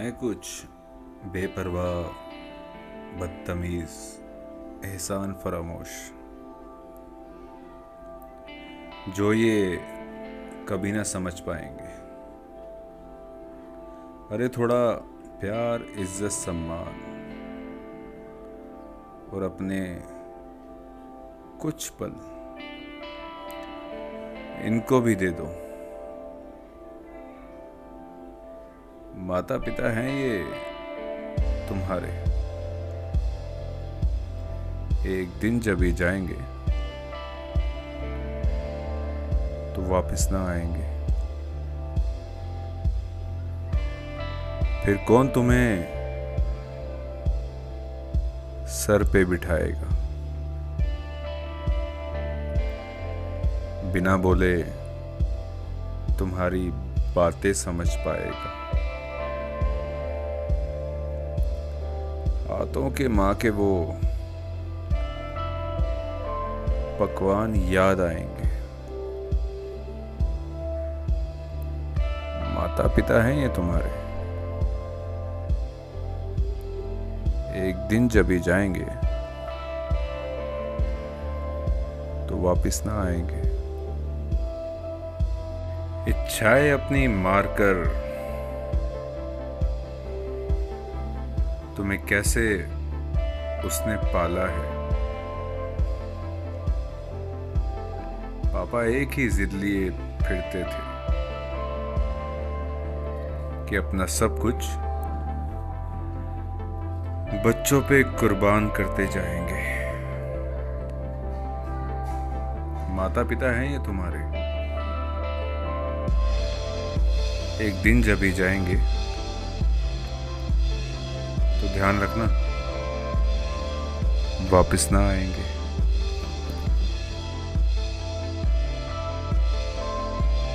हैं कुछ बेपरवाह, बदतमीज, एहसान फरामोश। जो ये कभी ना समझ पाएँगे। अरे थोड़ा प्यार, इज़्ज़त, सम्मान और अपने कुछ पल इनको भी दे दो। माता पिता हैं ये तुम्हारे। एक दिन जब ये जाएँगे तो वापस ना आएँगे। फिर कौन तुम्हें सर पे बिठाएगा? बिना बोले तुम्हारी बातें समझ पाएगा। हाथों के माँ के वो पकवान याद आएँगे। माता पिता हैं ये तुम्हारे। एक दिन जब ही जाएँगे तो वापस ना आएँगे। इच्छाएँ अपनी मारकर तुम्हें कैसे उसने पाला है? पापा एक ही जिद लिए फिरते थे कि अपना सब कुछ बच्चों पे कुर्बान करते जाएँगे। माता पिता हैं ये तुम्हारे। एक दिन जब ही जाएँगे तो ध्यान रखना वापस ना आएँगे।